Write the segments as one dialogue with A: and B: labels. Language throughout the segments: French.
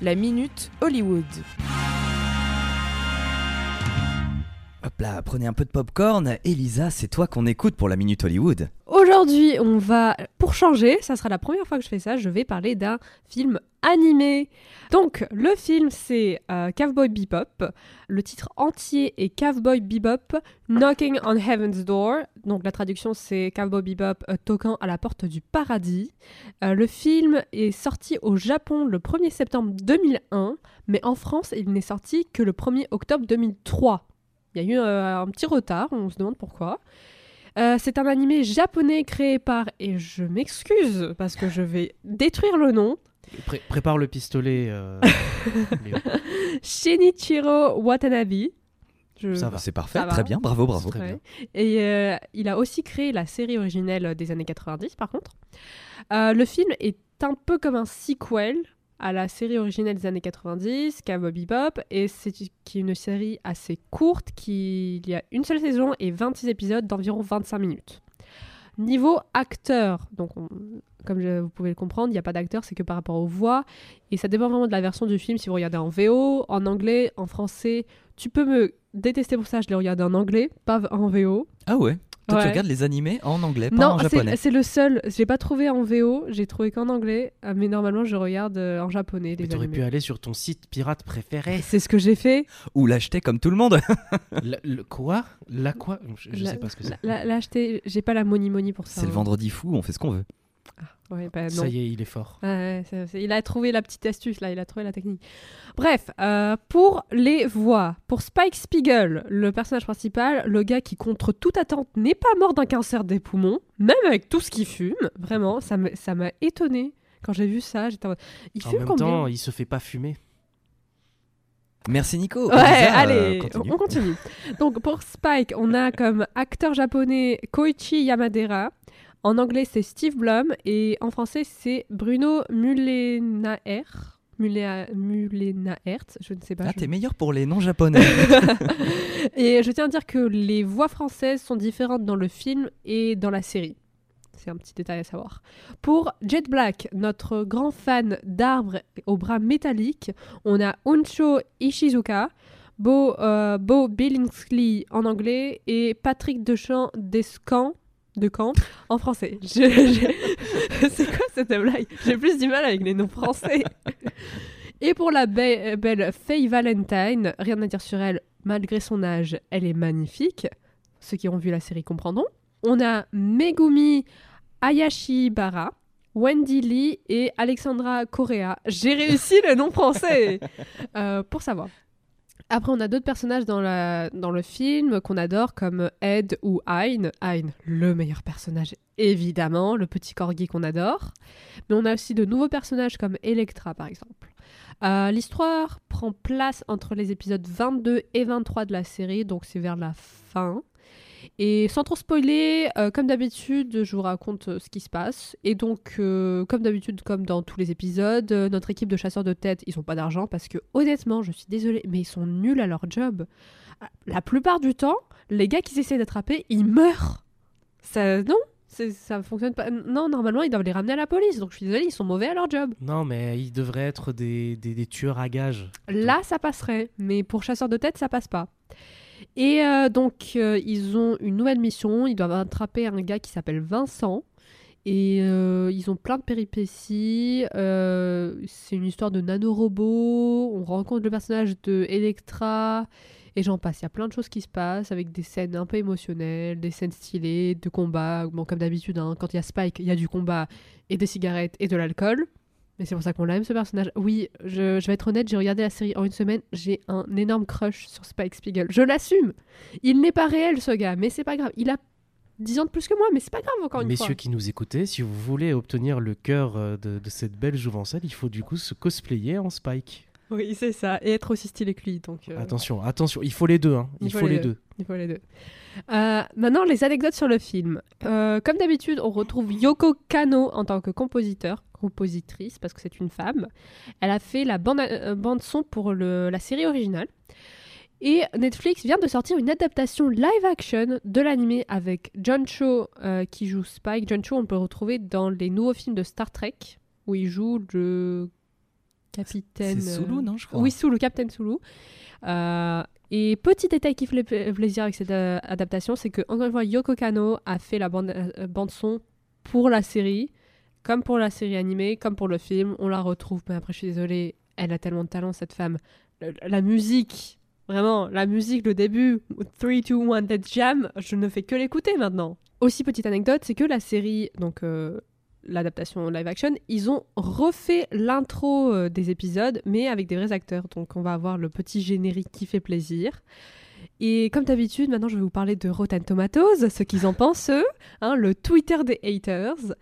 A: la Minute Hollywood.
B: Hop là, prenez un peu de popcorn. Elisa, c'est toi qu'on écoute pour la Minute Hollywood.
A: Aujourd'hui, on va, pour changer, ça sera la première fois que je fais ça, je vais parler d'un film animé. Donc, le film, c'est euh, Cowboy Bebop. Le titre entier est Cowboy Bebop Knocking on Heaven's Door. Donc, la traduction, c'est Cowboy Bebop euh, toquant à la porte du paradis. Euh, le film est sorti au Japon le 1er septembre 2001, mais en France, il n'est sorti que le 1er octobre 2003. Il y a eu euh, un petit retard, on se demande pourquoi. Euh, c'est un animé japonais créé par, et je m'excuse parce que je vais détruire le nom,
C: Pré- prépare le pistolet. euh.
A: Shinichiro Watanabe. Je-
C: Ça va.
B: C'est parfait, très bien, bravo, bravo.
C: Très bien.
A: Et euh, il a aussi créé la série originelle des années 90, par contre. Euh, le film est un peu comme un sequel à la série originelle des années 90, Cowboy Bebop, et c'est une série assez courte, qui il y a une seule saison et 26 épisodes d'environ 25 minutes. Niveau acteur, donc on- comme je- vous pouvez le comprendre, il n'y a pas d'acteur, c'est que par rapport aux voix, et ça dépend vraiment de la version du film, si vous regardez en VO, en anglais, en français, tu peux me détester pour ça, je l'ai regardé en anglais, pas en VO.
B: Ah ouais Toi,
A: Ouais.
B: tu regardes les animés en anglais, pas
A: Non,
B: en
A: c'est
B: japonais.
A: c'est le seul. Je l'ai pas trouvé en VO, j'ai trouvé qu'en anglais. euh, Mais normalement, je regarde euh, en japonais
C: Mais
A: les
C: t'aurais
A: animés.
C: pu aller sur ton site pirate préféré.
A: C'est ce que j'ai fait.
B: Ou l'acheter comme tout le monde.
C: La- le quoi? La quoi? Je, je
A: La-
C: sais pas ce que c'est.
A: Acheté- j'ai pas la money money pour ça.
B: C'est le
A: hein.
B: vendredi fou, on fait ce qu'on veut.
A: Ouais, bah, non.
C: Ça y est, il est fort.
A: Ouais, il a trouvé la petite astuce là, il a trouvé la technique. Bref, euh, pour les voix, pour Spike Spiegel, le personnage principal, le gars qui contre toute attente n'est pas mort d'un cancer des poumons, même avec tout ce qu'il fume, vraiment, ça m'a étonné quand j'ai vu ça. J'étais en il
C: En
A: fume
C: même
A: combien?
C: temps, il se fait pas fumer.
B: Merci Nico.
A: Ouais, allez,
B: euh, continue.
A: on continue. Donc pour Spike, on a comme acteur japonais Koichi Yamadera. En anglais, c'est Steve Blum et en français, c'est Bruno Mulenaer. Mulea- Mulenaert, je ne sais pas.
B: Ah,
A: je-
B: t'es meilleur pour les noms japonais.
A: et je tiens à dire que les voix françaises sont différentes dans le film et dans la série. C'est un petit détail à savoir. Pour Jet Black, notre grand fan d'arbres aux bras métalliques, on a Uncho Ishizuka, Bo, euh, Bo Billingsley en anglais et Patrick Deschamps Descamps de Camp en français. Je- je- C'est quoi cette blague? J'ai plus du mal avec les noms français. Et pour la be- belle Faye Valentine, rien à dire sur elle, malgré son âge, elle est magnifique. Ceux qui ont vu la série comprendront. On a Megumi Ayashibara, Wendy Lee et Alexandra Correa. J'ai réussi le nom français Euh, pour savoir. Après, on a d'autres personnages dans, le film qu'on adore, comme Ed ou Hein. Hein, le meilleur personnage, évidemment, le petit corgi qu'on adore. Mais on a aussi de nouveaux personnages comme Electra, par exemple. Euh, L'histoire prend place entre les épisodes 22 et 23 de la série, donc c'est vers la fin. Et sans trop spoiler, euh, comme d'habitude, je vous raconte euh, ce qui se passe. Et donc, euh, comme d'habitude, comme dans tous les épisodes, notre équipe de chasseurs de tête, ils ont pas d'argent parce que, honnêtement, je suis désolée, mais ils sont nuls à leur job. La plupart du temps, les gars qui essaient d'attraper, ils meurent. Ça, non, ça fonctionne pas. Non, normalement, ils doivent les ramener à la police. Donc, je suis désolée, ils sont mauvais à leur job.
C: Non, mais ils devraient être des, des, des tueurs à gages.
A: Là, ça passerait, mais pour chasseurs de tête, ça passe pas. Et euh, donc, euh, ils ont une nouvelle mission. Ils doivent attraper un gars qui s'appelle Vincent. Et euh, ils ont plein de péripéties. C'est une histoire de nanorobot. On rencontre le personnage de Electra. Et j'en passe. Il y a plein de choses qui se passent avec des scènes un peu émotionnelles, des scènes stylées, de combat. Bon, comme d'habitude, hein, quand il y a Spike, il y a du combat et des cigarettes et de l'alcool. Mais c'est pour ça qu'on l'aime ce personnage. Oui, je, je vais être honnête, j'ai regardé la série en une semaine, j'ai un énorme crush sur Spike Spiegel. Je l'assume. Il n'est pas réel ce gars, mais c'est pas grave. Il a 10 ans de plus que moi, mais c'est pas grave encore une
C: Messieurs
A: fois.
C: qui nous écoutez, si vous voulez obtenir le cœur euh, de, de cette belle jouvencelle, il faut du coup se cosplayer en Spike.
A: Oui, c'est ça. Et être aussi stylé que lui. Donc, euh,
C: Attention, attention, il faut les deux. Hein. Il, faut, les deux.
A: Il faut les deux. Euh, maintenant, les anecdotes sur le film. Euh, comme d'habitude, on retrouve Yoko Kano en tant que compositeur, compositrice, parce que c'est une femme. Elle a fait la bande, bande son pour le- la série originale. Et Netflix vient de sortir une adaptation live action de l'animé avec John Cho qui joue Spike. John Cho, on peut le retrouver dans les nouveaux films de Star Trek, où il joue le Capitaine.
B: C'est Sulu,
A: euh,
B: non, je crois
A: Oui, Sulu, Captain Sulu. Euh, et petit détail qui fait pla- plaisir avec cette euh, adaptation, c'est que encore une fois, Yoko Kano a fait la bande, euh, bande son pour la série, comme pour la série animée, comme pour le film. On la retrouve, mais après, je suis désolée, elle a tellement de talent cette femme. Le- la musique, vraiment, la musique, le début, 3, 2, 1, Dead Jam, je ne fais que l'écouter maintenant. Aussi, petite anecdote, c'est que la série, donc l'adaptation live action, ils ont refait l'intro euh, des épisodes, mais avec des vrais acteurs. Donc on va avoir le petit générique qui fait plaisir. Et comme d'habitude, maintenant je vais vous parler de Rotten Tomatoes, ce qu'ils en pensent eux, hein, le Twitter des haters.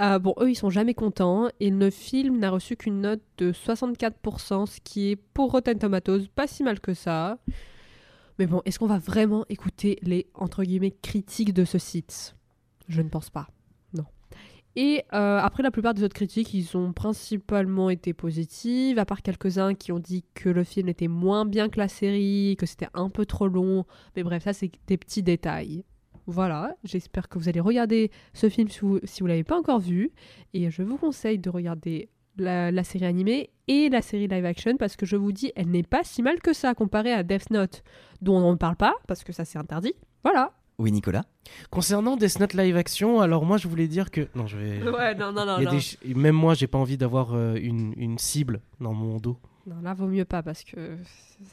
A: Euh, bon, eux, ils sont jamais contents et le film n'a reçu qu'une note de 64%, ce qui est pour Rotten Tomatoes pas si mal que ça. Mais bon, est-ce qu'on va vraiment écouter les entre guillemets critiques de ce site? Je ne pense pas. Et euh, après, la plupart des autres critiques, ils ont principalement été positives, à part quelques-uns qui ont dit que le film était moins bien que la série, que c'était un peu trop long. Mais bref, ça, c'est des petits détails. Voilà, j'espère que vous allez regarder ce film si vous vous l'avez pas encore vu. Et je vous conseille de regarder la, la série animée et la série live action parce que je vous dis, elle n'est pas si mal que ça comparée à Death Note, dont on ne parle pas parce que ça c'est interdit. Voilà.
B: Oui, Nicolas
C: Concernant Death Note live action, alors moi je voulais dire que non, je vais.
A: Ouais, non, non, non.
C: Il y a
A: non.
C: des ch- Même moi, j'ai pas envie d'avoir euh, une, une cible dans mon dos.
A: Non, là, vaut mieux pas parce que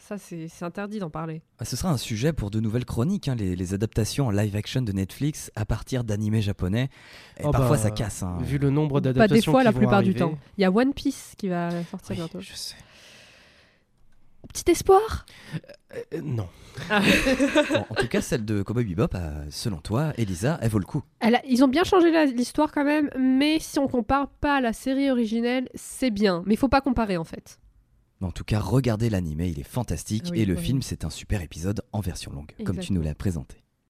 A: ça, c'est interdit d'en parler.
B: Ah, Ce sera un sujet pour de nouvelles chroniques, hein, les, les adaptations en live action de Netflix à partir d'animés japonais. Et
C: Oh
B: parfois
C: bah,
B: ça casse. hein.
C: Vu le nombre
A: Pas
C: d'adaptations
A: des fois,
C: qui
A: la plupart du temps. Il y a One Piece qui va sortir
C: Oui,
A: bientôt.
C: je sais.
A: Petit espoir
C: Euh, non.
B: Bon, en tout cas, celle de Cowboy Bebop, euh, selon toi, Elisa, elle vaut le coup.
A: Elle a- Ils ont bien changé l'histoire quand même, mais si on compare pas à la série originelle, c'est bien. Mais il faut pas comparer en fait.
B: En tout cas, regardez l'animé, il est fantastique.
A: Oui,
B: et le
A: oui.
B: film, c'est un super épisode en version longue, comme tu nous l'as présenté.